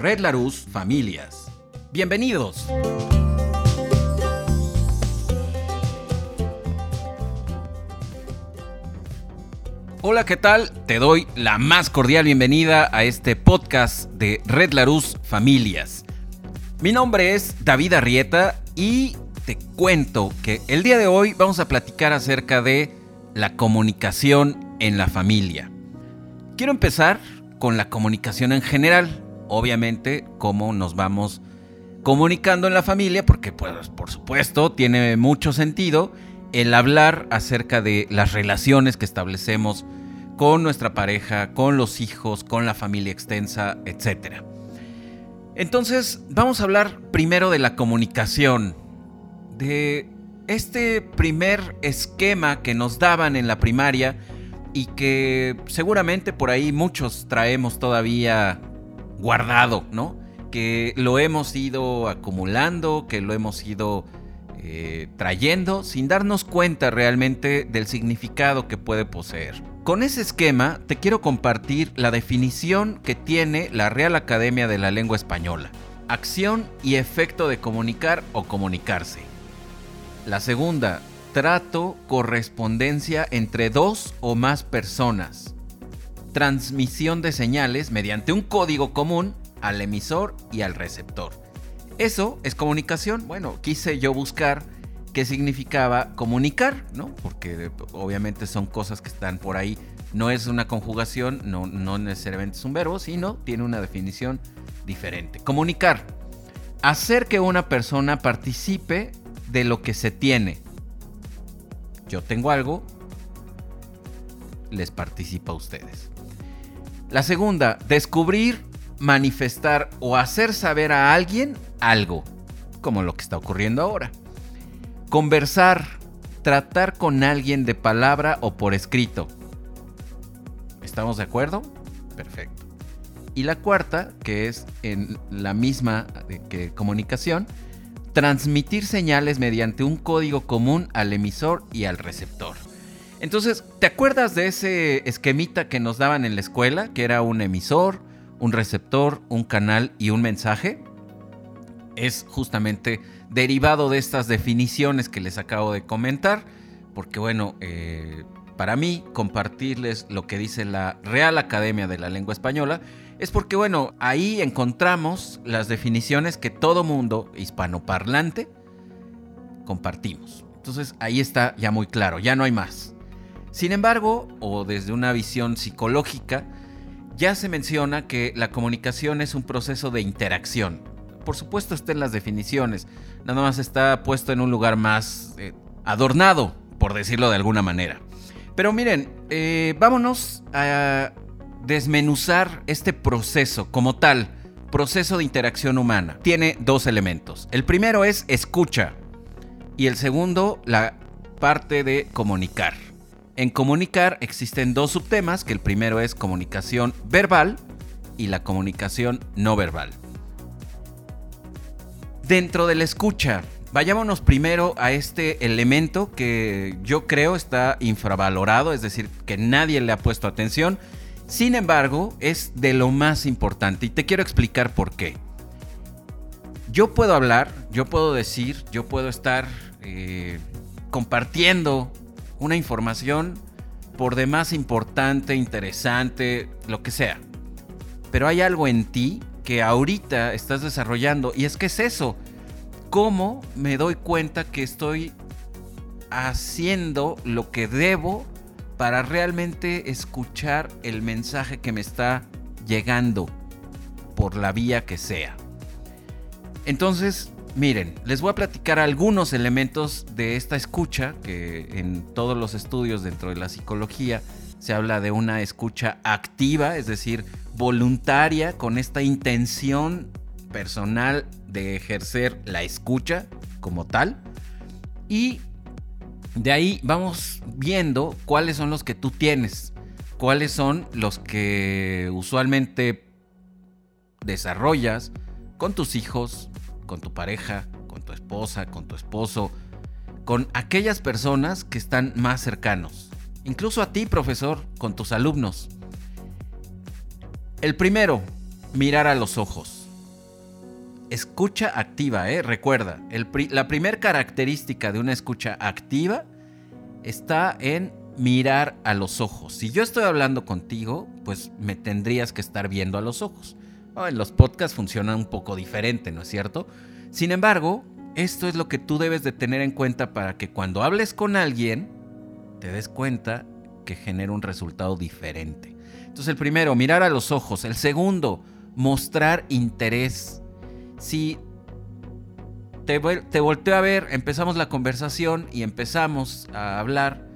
Red Larus Familias. Bienvenidos. Hola, ¿qué tal? Te doy la más cordial bienvenida a este podcast de Red Larus Familias. Mi nombre es David Arrieta y te cuento que el día de hoy vamos a platicar acerca de la comunicación en la familia. Quiero empezar con la comunicación en general, obviamente cómo nos vamos comunicando en la familia, porque pues, por supuesto tiene mucho sentido el hablar acerca de las relaciones que establecemos con nuestra pareja, con los hijos, con la familia extensa, etc. Entonces, vamos a hablar primero de la comunicación, de este primer esquema que nos daban en la primaria y que seguramente por ahí muchos traemos todavía guardado, ¿no? Que lo hemos ido acumulando, que lo hemos ido eh, trayendo sin darnos cuenta realmente del significado que puede poseer. Con ese esquema te quiero compartir la definición que tiene la Real Academia de la Lengua Española. Acción y efecto de comunicar o comunicarse. La segunda, trato, correspondencia entre dos o más personas. Transmisión de señales mediante un código común al emisor y al receptor. Eso es comunicación. Bueno, quise yo buscar qué significaba comunicar, ¿no? Porque obviamente son cosas que están por ahí. No es una conjugación, no, no necesariamente es un verbo, sino tiene una definición diferente. Comunicar. Hacer que una persona participe de lo que se tiene. Yo tengo algo, les participa a ustedes. La segunda, descubrir, manifestar o hacer saber a alguien algo, como lo que está ocurriendo ahora. Conversar, tratar con alguien de palabra o por escrito. ¿Estamos de acuerdo? Perfecto. Y la cuarta, que es en la misma eh, que comunicación, transmitir señales mediante un código común al emisor y al receptor. Entonces, ¿te acuerdas de ese esquemita que nos daban en la escuela, que era un emisor, un receptor, un canal y un mensaje? Es justamente derivado de estas definiciones que les acabo de comentar, porque bueno, eh, para mí compartirles lo que dice la Real Academia de la Lengua Española es porque, bueno, ahí encontramos las definiciones que todo mundo hispanoparlante compartimos. Entonces ahí está ya muy claro, ya no hay más. Sin embargo, o desde una visión psicológica, ya se menciona que la comunicación es un proceso de interacción. Por supuesto está en las definiciones, nada más está puesto en un lugar más eh, adornado, por decirlo de alguna manera. Pero miren, eh, vámonos a desmenuzar este proceso como tal, proceso de interacción humana. Tiene dos elementos. El primero es escucha y el segundo la parte de comunicar. En comunicar existen dos subtemas, que el primero es comunicación verbal y la comunicación no verbal. Dentro de la escucha, vayámonos primero a este elemento que yo creo está infravalorado, es decir, que nadie le ha puesto atención sin embargo, es de lo más importante y te quiero explicar por qué. Yo puedo hablar, yo puedo decir, yo puedo estar eh, compartiendo una información por demás importante, interesante, lo que sea. Pero hay algo en ti que ahorita estás desarrollando y es que es eso. ¿Cómo me doy cuenta que estoy haciendo lo que debo para realmente escuchar el mensaje que me está llegando por la vía que sea. Entonces, miren, les voy a platicar algunos elementos de esta escucha, que en todos los estudios dentro de la psicología se habla de una escucha activa, es decir, voluntaria, con esta intención personal de ejercer la escucha como tal. Y de ahí vamos viendo cuáles son los que tú tienes, cuáles son los que usualmente desarrollas con tus hijos, con tu pareja, con tu esposa, con tu esposo, con aquellas personas que están más cercanos, incluso a ti, profesor, con tus alumnos. El primero, mirar a los ojos. escucha activa, ¿eh? Recuerda, la primera característica de una escucha activa está en mirar a los ojos. Si yo estoy hablando contigo, pues me tendrías que estar viendo a los ojos. En los podcasts funciona un poco diferente, ¿no es cierto? Sin embargo, esto es lo que tú debes de tener en cuenta para que cuando hables con alguien, te des cuenta que genera un resultado diferente. Entonces el primero, mirar a los ojos. El segundo, mostrar interés. Si te, te volteo a ver, empezamos la conversación y empezamos a hablar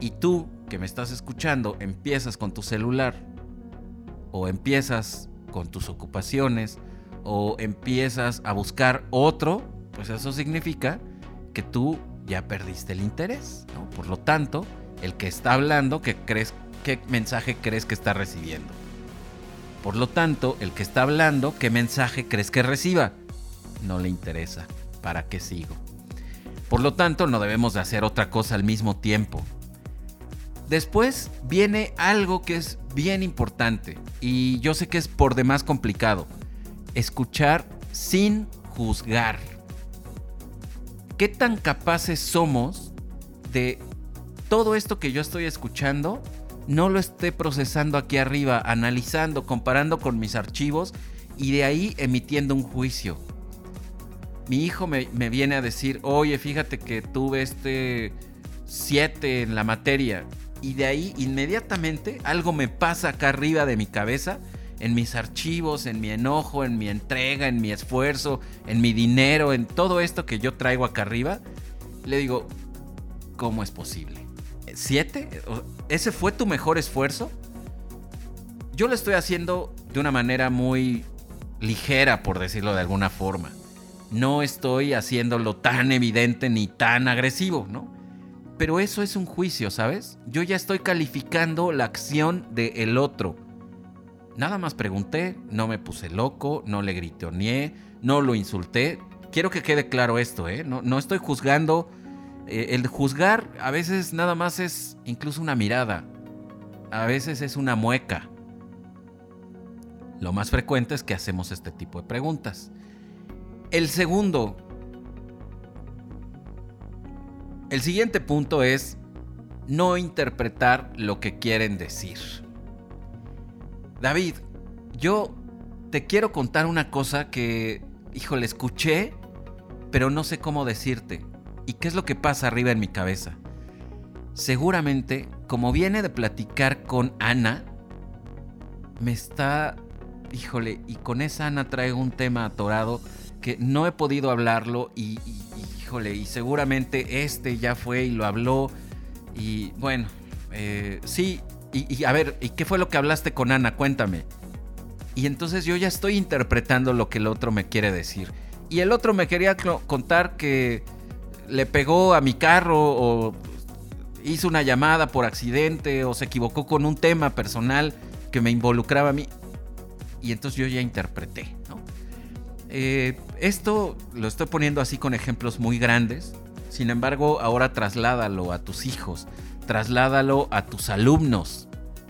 y tú que me estás escuchando empiezas con tu celular o empiezas con tus ocupaciones o empiezas a buscar otro, pues eso significa que tú ya perdiste el interés. Por lo tanto, el que está hablando, ¿qué, ¿qué mensaje crees que está recibiendo? Por lo tanto, el que está hablando, ¿qué mensaje crees que reciba? No le interesa. ¿Para qué sigo? Por lo tanto, no debemos de hacer otra cosa al mismo tiempo. Después viene algo que es bien importante y yo sé que es por demás complicado. Escuchar sin juzgar. ¿Qué tan capaces somos de todo esto que yo estoy escuchando no lo esté procesando aquí arriba, analizando, comparando con mis archivos y de ahí emitiendo un juicio? Mi hijo me, me viene a decir, oye, fíjate que tuve este 7 en la materia y de ahí inmediatamente algo me pasa acá arriba de mi cabeza, en mis archivos, en mi enojo, en mi entrega, en mi esfuerzo, en mi dinero, en todo esto que yo traigo acá arriba. Le digo, ¿cómo es posible? ¿Siete? ¿Ese fue tu mejor esfuerzo? Yo lo estoy haciendo de una manera muy ligera, por decirlo de alguna forma. No estoy haciéndolo tan evidente ni tan agresivo, ¿no? Pero eso es un juicio, ¿sabes? Yo ya estoy calificando la acción del otro. Nada más pregunté, no me puse loco, no le gritoneé, no lo insulté. Quiero que quede claro esto, ¿eh? No, no estoy juzgando. Eh, el juzgar a veces nada más es incluso una mirada. A veces es una mueca. Lo más frecuente es que hacemos este tipo de preguntas. El segundo, el siguiente punto es no interpretar lo que quieren decir. David, yo te quiero contar una cosa que, híjole, escuché, pero no sé cómo decirte. ¿Y qué es lo que pasa arriba en mi cabeza? Seguramente, como viene de platicar con Ana, me está, híjole, y con esa Ana traigo un tema atorado que no he podido hablarlo y, híjole, y seguramente este ya fue y lo habló. Y bueno, eh, sí, y, a ver, ¿y qué fue lo que hablaste con Ana? Cuéntame. Y entonces yo ya estoy interpretando lo que el otro me quiere decir. Y el otro me quería contar que le pegó a mi carro o hizo una llamada por accidente o se equivocó con un tema personal que me involucraba a mí. Y entonces yo ya interpreté, ¿no? Eh, esto lo estoy poniendo así con ejemplos muy grandes. Sin embargo, ahora trasládalo a tus hijos, trasládalo a tus alumnos.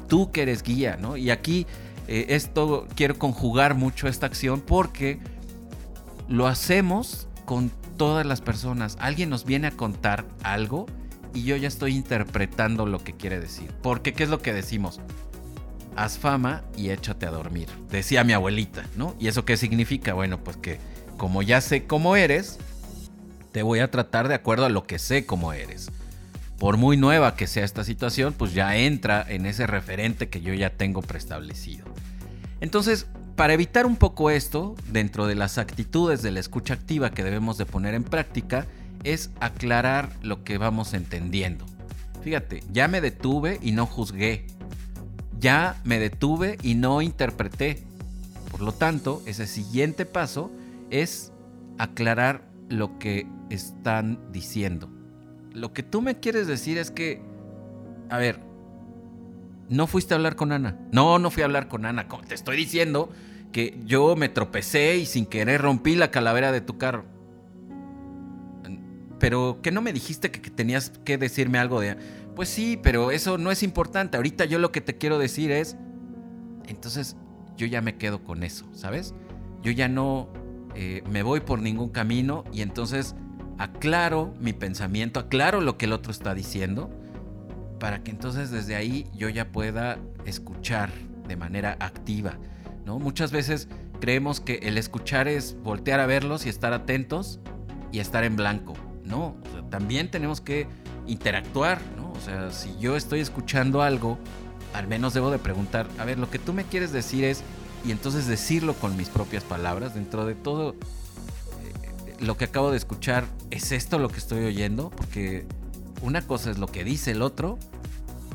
Tú que eres guía, ¿no? Y aquí eh, esto quiero conjugar mucho esta acción porque lo hacemos con todas las personas. Alguien nos viene a contar algo y yo ya estoy interpretando lo que quiere decir. Porque, ¿qué es lo que decimos? haz fama y échate a dormir. Decía mi abuelita, ¿no? ¿Y eso qué significa? Bueno, pues que como ya sé cómo eres, te voy a tratar de acuerdo a lo que sé cómo eres. Por muy nueva que sea esta situación, pues ya entra en ese referente que yo ya tengo preestablecido. Entonces, para evitar un poco esto, dentro de las actitudes de la escucha activa que debemos de poner en práctica, es aclarar lo que vamos entendiendo. Fíjate, ya me detuve y no juzgué, ya me detuve y no interpreté. Por lo tanto, ese siguiente paso es aclarar lo que están diciendo. Lo que tú me quieres decir es que, a ver, no fuiste a hablar con Ana. No, no fui a hablar con Ana. Te estoy diciendo que yo me tropecé y sin querer rompí la calavera de tu carro. Pero que no me dijiste que, que tenías que decirme algo de... Pues sí, pero eso no es importante. Ahorita yo lo que te quiero decir es, entonces yo ya me quedo con eso, ¿sabes? Yo ya no eh, me voy por ningún camino y entonces aclaro mi pensamiento, aclaro lo que el otro está diciendo, para que entonces desde ahí yo ya pueda escuchar de manera activa. ¿no? Muchas veces creemos que el escuchar es voltear a verlos y estar atentos y estar en blanco. No, también tenemos que interactuar, ¿no? O sea, si yo estoy escuchando algo, al menos debo de preguntar, a ver, lo que tú me quieres decir es, y entonces decirlo con mis propias palabras, dentro de todo eh, lo que acabo de escuchar, ¿es esto lo que estoy oyendo? Porque una cosa es lo que dice el otro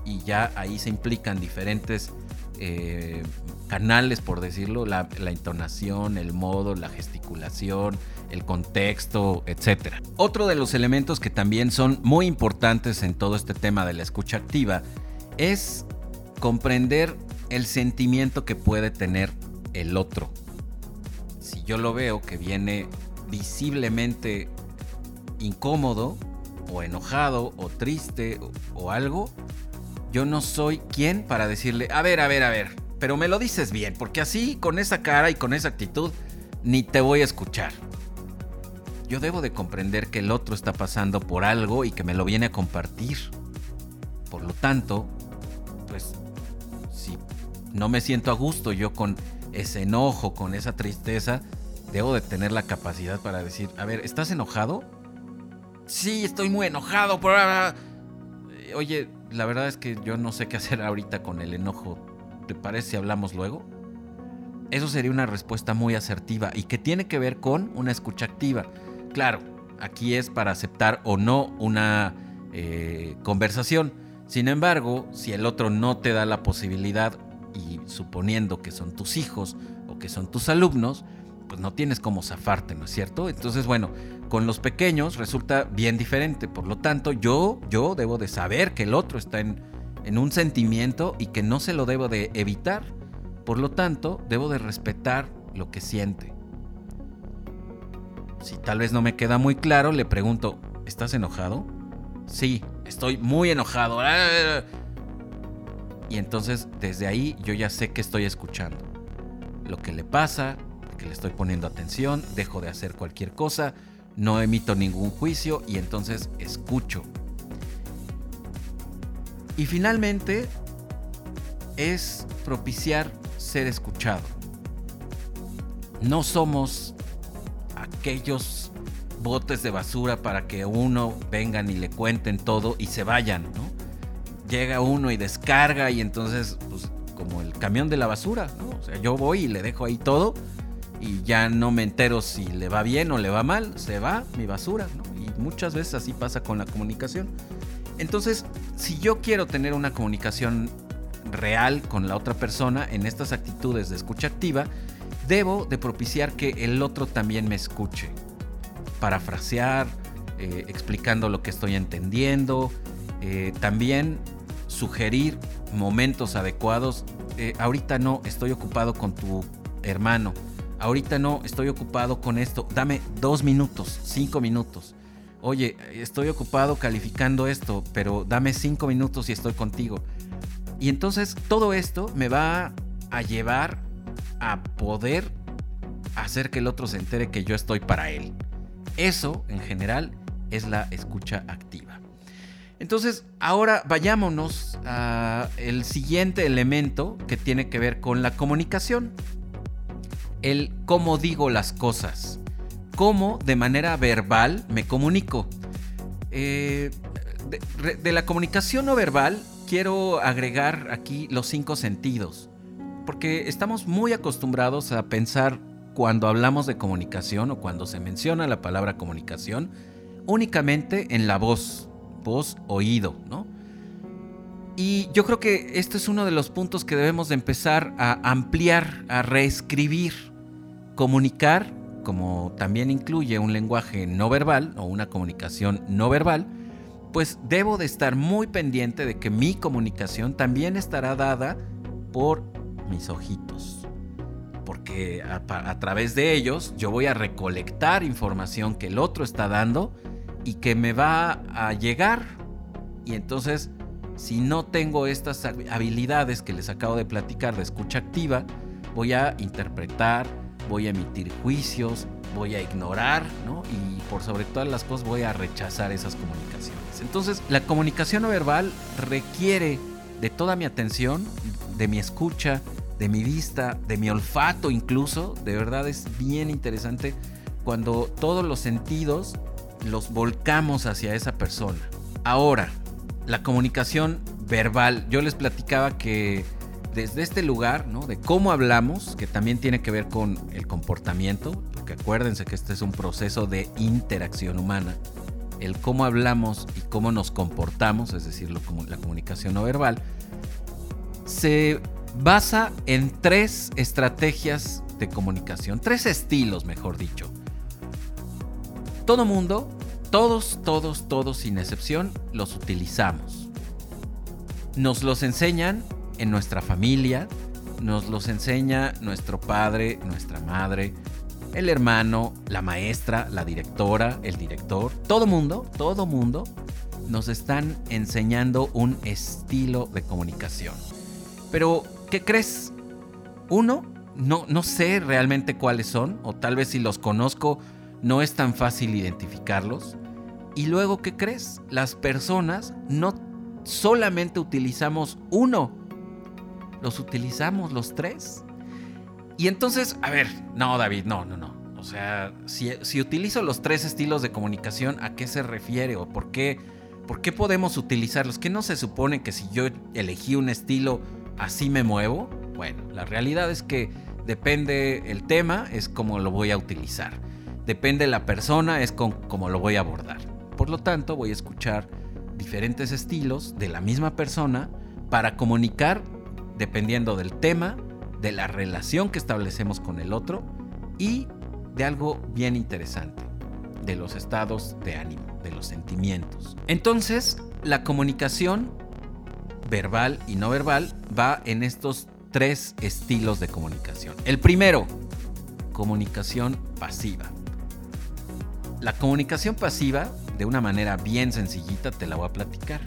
y ya ahí se implican diferentes eh, canales, por decirlo, la, la, entonación, el modo, la gesticulación, el contexto, etc. Otro de los elementos que también son muy importantes en todo este tema de la escucha activa es comprender el sentimiento que puede tener el otro. Si yo lo veo que viene visiblemente incómodo o enojado o triste o, algo, yo no soy quien para decirle, a ver, a ver, a ver, pero me lo dices bien, porque así, con esa cara y con esa actitud, ni te voy a escuchar. Yo debo de comprender que el otro está pasando por algo y que me lo viene a compartir. Por lo tanto, pues, no me siento a gusto yo con ese enojo, con esa tristeza, debo de tener la capacidad para decir, a ver, ¿estás enojado? Sí, estoy muy enojado. Oye, la verdad es que yo no sé qué hacer ahorita con el enojo. ¿Te parece si hablamos luego? Eso sería una respuesta muy asertiva y que tiene que ver con una escucha activa. Claro, aquí es para aceptar o no una eh, conversación. Sin embargo, si el otro no te da la posibilidad, y suponiendo que son tus hijos o que son tus alumnos, pues no tienes cómo zafarte, ¿no es cierto? Entonces, bueno, con los pequeños resulta bien diferente. Por lo tanto, yo, yo debo de saber que el otro está en, en un sentimiento y que no se lo debo de evitar. Por lo tanto, debo de respetar lo que siente. Si tal vez no me queda muy claro, le pregunto, ¿estás enojado? Sí, estoy muy enojado. Y entonces desde ahí yo ya sé que estoy escuchando. Lo que le pasa, que le estoy poniendo atención, dejo de hacer cualquier cosa, no emito ningún juicio y entonces escucho. Y finalmente es propiciar ser escuchado. No somos aquellos botes de basura para que uno vengan y le cuenten todo y se vayan, ¿no? Llega uno y descarga y entonces, pues, como el camión de la basura, ¿no? O sea, yo voy y le dejo ahí todo y ya no me entero si le va bien o le va mal, se va mi basura, ¿no? Y muchas veces así pasa con la comunicación. Entonces, si yo quiero tener una comunicación real con la otra persona en estas actitudes de escucha activa, debo de propiciar que el otro también me escuche. Parafrasear, eh, explicando lo que estoy entendiendo, eh, también sugerir momentos adecuados. Eh, ahorita no, estoy ocupado con tu hermano. Ahorita no, estoy ocupado con esto. Dame dos minutos, cinco minutos. Oye, estoy ocupado calificando esto, pero dame cinco minutos y estoy contigo. Y entonces todo esto me va a llevar a poder hacer que el otro se entere que yo estoy para él. Eso, en general, es la escucha activa. Entonces, ahora vayámonos al siguiente elemento que tiene que ver con la comunicación. El cómo digo las cosas. Cómo de manera verbal me comunico. Eh, de la comunicación no verbal quiero agregar aquí los cinco sentidos porque estamos muy acostumbrados a pensar cuando hablamos de comunicación o cuando se menciona la palabra comunicación únicamente en la voz, voz, oído, ¿no? Y yo creo que este es uno de los puntos que debemos de empezar a ampliar, a reescribir. Comunicar, como también incluye un lenguaje no verbal o una comunicación no verbal, pues debo de estar muy pendiente de que mi comunicación también estará dada por mis ojitos. Porque a, través de ellos yo voy a recolectar información que el otro está dando y que me va a llegar. Y entonces, si no tengo estas habilidades que les acabo de platicar de escucha activa, voy a interpretar, voy a emitir juicios, voy a ignorar, ¿no? Y por sobre todas las cosas voy a rechazar esas comunicaciones. Entonces, la comunicación no verbal requiere de toda mi atención, de mi escucha, de mi vista, de mi olfato incluso. De verdad es bien interesante cuando todos los sentidos los volcamos hacia esa persona. Ahora, la comunicación verbal. Yo les platicaba que desde este lugar, ¿no? De cómo hablamos, que también tiene que ver con el comportamiento, porque acuérdense que este es un proceso de interacción humana. El cómo hablamos y cómo nos comportamos, es decir, la comunicación no verbal, se basa en tres estrategias de comunicación, tres estilos, mejor dicho. Todo mundo, todos, todos, todos, sin excepción, los utilizamos. Nos los enseñan en nuestra familia, nos los enseña nuestro padre, nuestra madre, el hermano, la maestra, la directora, el director, todo mundo, todo mundo nos están enseñando un estilo de comunicación. Pero, ¿qué crees? Uno, no, no sé realmente cuáles son, o tal vez si los conozco, no es tan fácil identificarlos. Y luego, ¿qué crees? Las personas no solamente utilizamos uno, los utilizamos los tres. Y entonces, a ver, no, David, no, no, no. O sea, si, si utilizo los tres estilos de comunicación, ¿a qué se refiere? ¿O por qué, por qué podemos utilizarlos? ¿Qué no se supone que si yo elegí un estilo, así me muevo? Bueno, la realidad es que depende el tema, es como lo voy a utilizar. Depende la persona, es como lo voy a abordar. Por lo tanto, voy a escuchar diferentes estilos de la misma persona para comunicar dependiendo del tema, de la relación que establecemos con el otro y de algo bien interesante, de los estados de ánimo, de los sentimientos. Entonces, la comunicación verbal y no verbal va en estos tres estilos de comunicación. El primero, comunicación pasiva. La comunicación pasiva, de una manera bien sencillita, te la voy a platicar.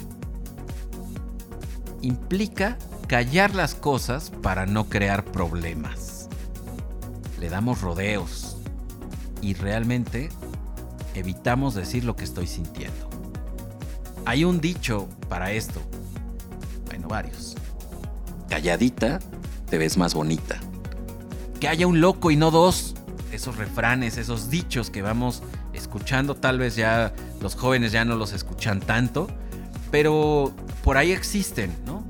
Implica callar las cosas para no crear problemas. Le damos rodeos y realmente evitamos decir lo que estoy sintiendo. Hay un dicho para esto. Bueno, varios. Calladita, te ves más bonita. Que haya un loco y no dos. Esos refranes, esos dichos que vamos escuchando, tal vez ya los jóvenes ya no los escuchan tanto, pero por ahí existen, ¿no?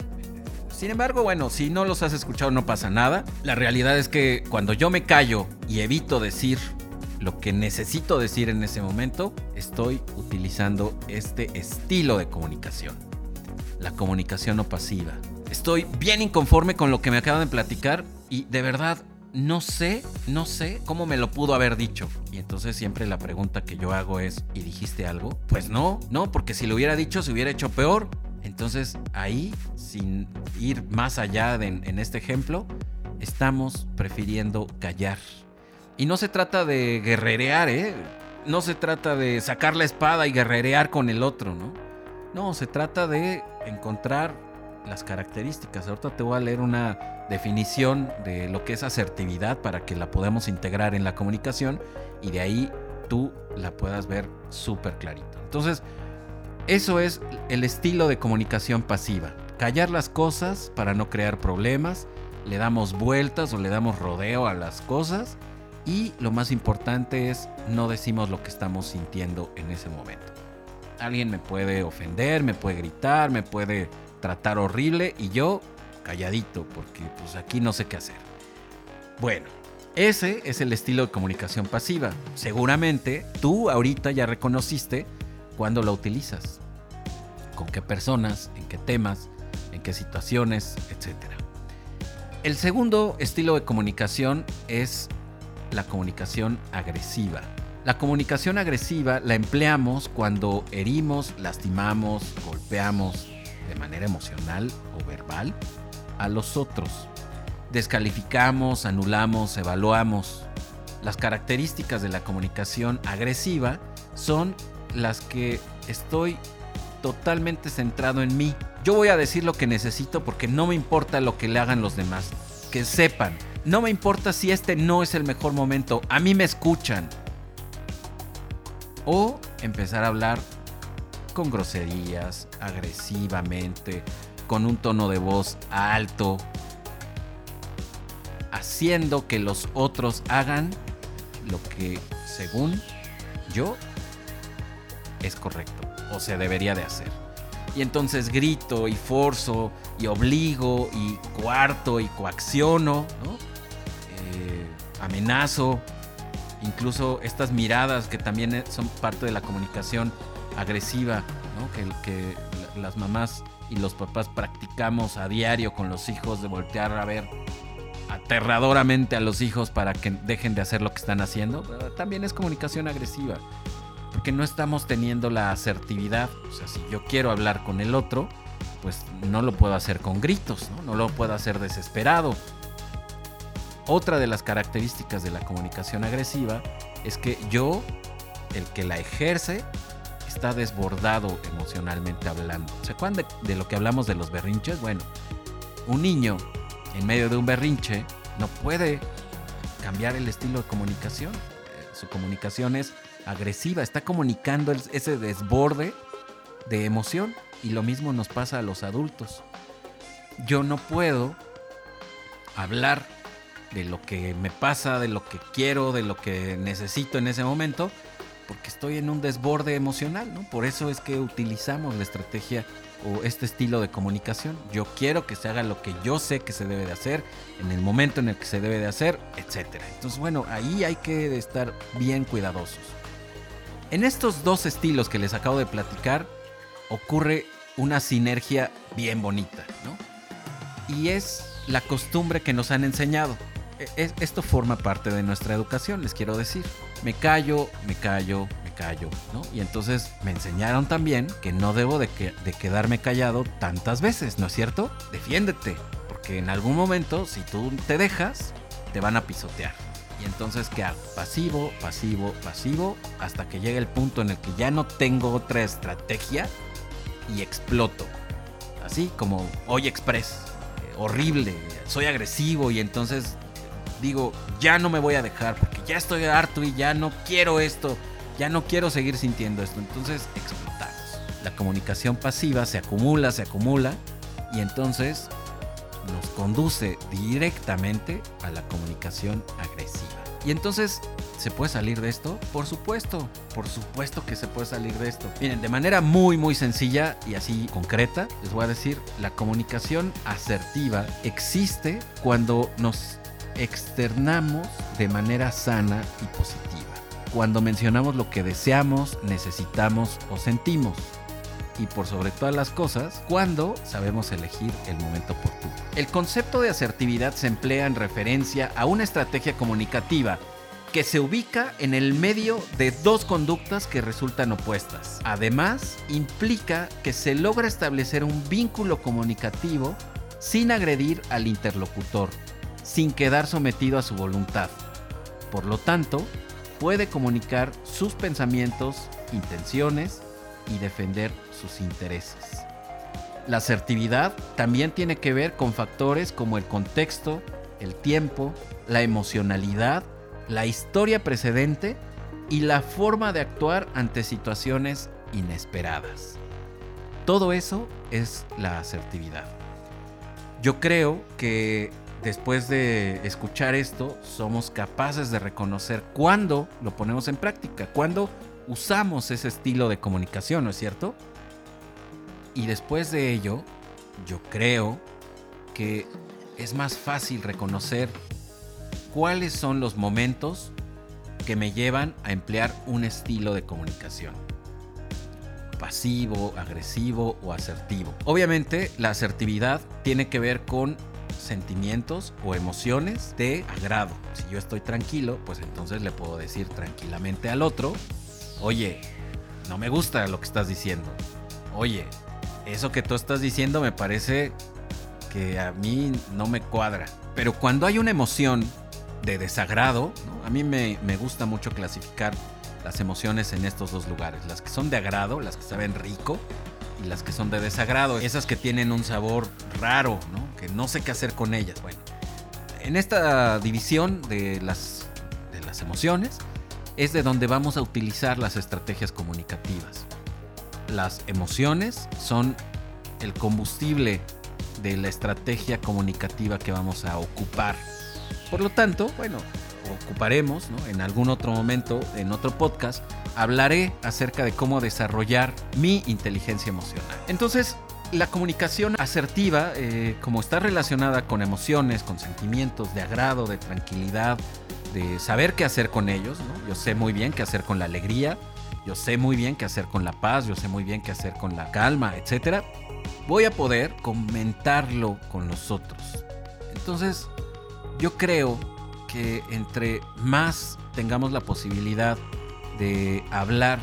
Sin embargo, bueno, si no los has escuchado no pasa nada. La realidad es que cuando yo me callo y evito decir lo que necesito decir en ese momento, estoy utilizando este estilo de comunicación. La comunicación no pasiva. Estoy bien inconforme con lo que me acaban de platicar y de verdad no sé, no sé cómo me lo pudo haber dicho. Y entonces siempre la pregunta que yo hago es, ¿y dijiste algo? Pues no, no, porque si lo hubiera dicho se hubiera hecho peor. Entonces ahí, sin ir más allá en este ejemplo, estamos prefiriendo callar. Y no se trata de guerrerear, ¿eh? No se trata de sacar la espada y guerrerear con el otro, ¿no? No, se trata de encontrar las características. Ahorita te voy a leer una definición de lo que es asertividad para que la podamos integrar en la comunicación y de ahí tú la puedas ver súper clarito. Entonces, eso es el estilo de comunicación pasiva. Callar las cosas para no crear problemas, le damos vueltas o le damos rodeo a las cosas y lo más importante es no decimos lo que estamos sintiendo en ese momento. Alguien me puede ofender, me puede gritar, me puede tratar horrible y yo calladito porque pues aquí no sé qué hacer. Bueno, ese es el estilo de comunicación pasiva. Seguramente tú ahorita ya reconociste cuándo la utilizas, con qué personas, en qué temas, en qué situaciones, etc. El segundo estilo de comunicación es la comunicación agresiva. La comunicación agresiva la empleamos cuando herimos, lastimamos, golpeamos de manera emocional o verbal a los otros. Descalificamos, anulamos, evaluamos. Las características de la comunicación agresiva son las que estoy totalmente centrado en mí. Yo voy a decir lo que necesito porque no me importa lo que le hagan los demás. Que sepan, no me importa si este no es el mejor momento. A mí me escuchan. O empezar a hablar con groserías, agresivamente, con un tono de voz alto, haciendo que los otros hagan lo que, según yo, es correcto o se debería de hacer. Y entonces grito y forzo y obligo y cuarto y coacciono, eh, amenazo, incluso estas miradas que también son parte de la comunicación agresiva, que, que las mamás y los papás practicamos a diario con los hijos de voltear a ver aterradoramente a los hijos para que dejen de hacer lo que están haciendo, también es comunicación agresiva. Porque no estamos teniendo la asertividad. O sea, si yo quiero hablar con el otro, pues no lo puedo hacer con gritos, ¿no? no lo puedo hacer desesperado. Otra de las características de la comunicación agresiva es que yo, el que la ejerce, está desbordado emocionalmente hablando. ¿Se acuerdan de, de lo que hablamos de los berrinches? Bueno, un niño en medio de un berrinche no puede cambiar el estilo de comunicación. Eh, su comunicación es agresiva, está comunicando ese desborde de emoción y lo mismo nos pasa a los adultos. Yo no puedo hablar de lo que me pasa, de lo que quiero, de lo que necesito en ese momento, porque estoy en un desborde emocional, ¿no? Por eso es que utilizamos la estrategia o este estilo de comunicación. Yo quiero que se haga lo que yo sé que se debe de hacer, en el momento en el que se debe de hacer, etc. Entonces, bueno, ahí hay que estar bien cuidadosos. En estos dos estilos que les acabo de platicar, ocurre una sinergia bien bonita, ¿no? Y es la costumbre que nos han enseñado. E, esto forma parte de nuestra educación, les quiero decir. Me callo, me callo, me callo, ¿no? Y entonces me enseñaron también que no debo de, quedarme callado tantas veces, ¿no es cierto? Defiéndete, porque en algún momento, si tú te dejas, te van a pisotear. Y entonces, ¿qué hago? Pasivo, pasivo, pasivo, hasta que llegue el punto en el que ya no tengo otra estrategia y exploto. Así como hoy Express. Eh, horrible, soy agresivo y entonces digo, ya no me voy a dejar porque ya estoy harto y ya no quiero esto, ya no quiero seguir sintiendo esto. Entonces explotamos. La comunicación pasiva se acumula, se acumula y entonces nos conduce directamente a la comunicación agresiva. Y entonces, ¿se puede salir de esto? Por supuesto, por supuesto que se puede salir de esto. Miren, de manera muy, muy sencilla y así concreta, les voy a decir, la comunicación asertiva existe cuando nos externamos de manera sana y positiva. Cuando mencionamos lo que deseamos, necesitamos o sentimos y por sobre todas las cosas, cuando sabemos elegir el momento oportuno. El concepto de asertividad se emplea en referencia a una estrategia comunicativa que se ubica en el medio de dos conductas que resultan opuestas. Además, implica que se logra establecer un vínculo comunicativo sin agredir al interlocutor, sin quedar sometido a su voluntad. Por lo tanto, puede comunicar sus pensamientos, intenciones y defender sus intereses. La asertividad también tiene que ver con factores como el contexto, el tiempo, la emocionalidad, la historia precedente y la forma de actuar ante situaciones inesperadas. Todo eso es la asertividad. Yo creo que después de escuchar esto somos capaces de reconocer cuándo lo ponemos en práctica, cuándo usamos ese estilo de comunicación, ¿no es cierto? Y después de ello, yo creo que es más fácil reconocer cuáles son los momentos que me llevan a emplear un estilo de comunicación. Pasivo, agresivo o asertivo. Obviamente la asertividad tiene que ver con sentimientos o emociones de agrado. Si yo estoy tranquilo, pues entonces le puedo decir tranquilamente al otro, oye, no me gusta lo que estás diciendo. Oye, eso que tú estás diciendo me parece que a mí no me cuadra. Pero cuando hay una emoción de desagrado, a mí me, me, gusta mucho clasificar las emociones en estos dos lugares. Las que son de agrado, las que saben rico, y las que son de desagrado. Esas que tienen un sabor raro, que no sé qué hacer con ellas. Bueno, en esta división de las, de las emociones, es de donde vamos a utilizar las estrategias comunicativas. Las emociones son el combustible de la estrategia comunicativa que vamos a ocupar. Por lo tanto, bueno, ocuparemos en algún otro momento, en otro podcast, hablaré acerca de cómo desarrollar mi inteligencia emocional. Entonces, la comunicación asertiva, eh, como está relacionada con emociones, con sentimientos de agrado, de tranquilidad, de saber qué hacer con ellos, yo sé muy bien qué hacer con la alegría, yo sé muy bien qué hacer con la paz, yo sé muy bien qué hacer con la calma, etc. Voy a poder comentarlo con los otros. Entonces, yo creo que entre más tengamos la posibilidad de hablar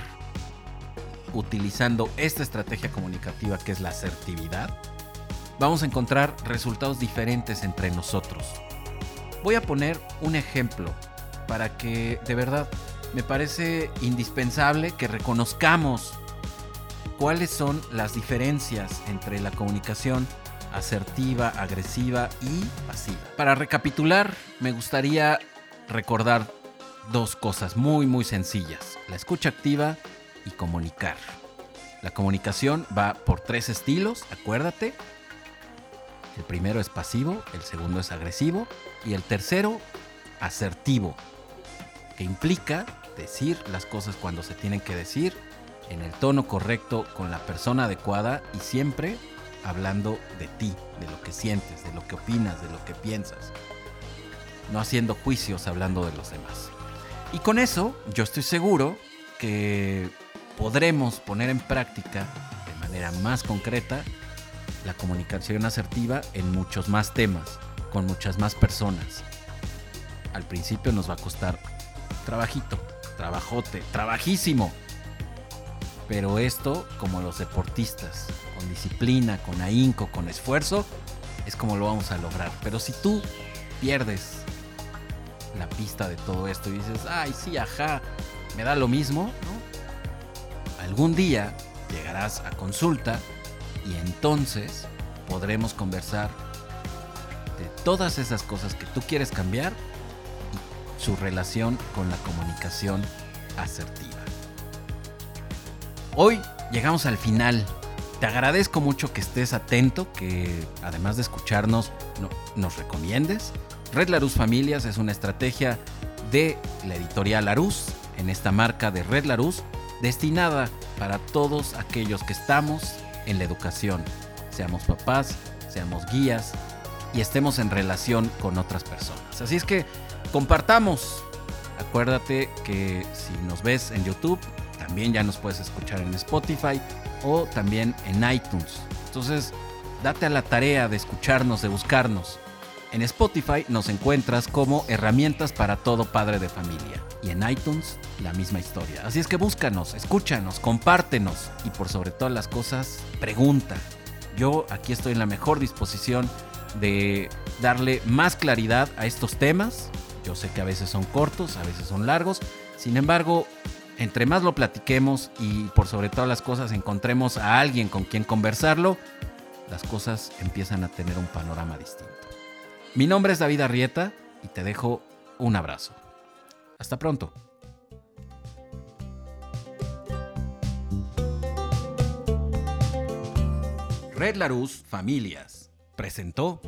utilizando esta estrategia comunicativa que es la asertividad, vamos a encontrar resultados diferentes entre nosotros. Voy a poner un ejemplo para que de verdad me parece indispensable que reconozcamos cuáles son las diferencias entre la comunicación asertiva, agresiva y pasiva. Para recapitular, me gustaría recordar dos cosas muy muy sencillas, la escucha activa y comunicar. La comunicación va por tres estilos, acuérdate. El primero es pasivo, el segundo es agresivo y el tercero asertivo, que implica decir las cosas cuando se tienen que decir, en el tono correcto, con la persona adecuada y siempre hablando de ti, de lo que sientes, de lo que opinas, de lo que piensas. No haciendo juicios hablando de los demás. Y con eso yo estoy seguro que podremos poner en práctica de manera más concreta la comunicación asertiva en muchos más temas, con muchas más personas. Al principio nos va a costar trabajito, trabajote, trabajísimo. Pero esto, como los deportistas, disciplina, con ahínco, con esfuerzo, es como lo vamos a lograr. Pero si tú pierdes la pista de todo esto y dices, ay, sí, ajá, me da lo mismo. Algún día llegarás a consulta y entonces podremos conversar de todas esas cosas que tú quieres cambiar y su relación con la comunicación asertiva. Hoy llegamos al final. Te agradezco mucho que estés atento, que además de escucharnos nos recomiendes. Red Larus Familias es una estrategia de la editorial Larus, en esta marca de Red Larus, destinada para todos aquellos que estamos en la educación, seamos papás, seamos guías y estemos en relación con otras personas. Así es que compartamos. Acuérdate que si nos ves en YouTube, también ya nos puedes escuchar en Spotify o también en iTunes. Entonces, date a la tarea de escucharnos, de buscarnos. En Spotify nos encuentras como herramientas para todo padre de familia. Y en iTunes la misma historia. Así es que búscanos, escúchanos, compártenos y por sobre todas las cosas, pregunta. Yo aquí estoy en la mejor disposición de darle más claridad a estos temas. Yo sé que a veces son cortos, a veces son largos. Sin embargo, entre más lo platiquemos y por sobre todas las cosas encontremos a alguien con quien conversarlo, las cosas empiezan a tener un panorama distinto. Mi nombre es David Arrieta y te dejo un abrazo. Hasta pronto. Red Larus Familias presentó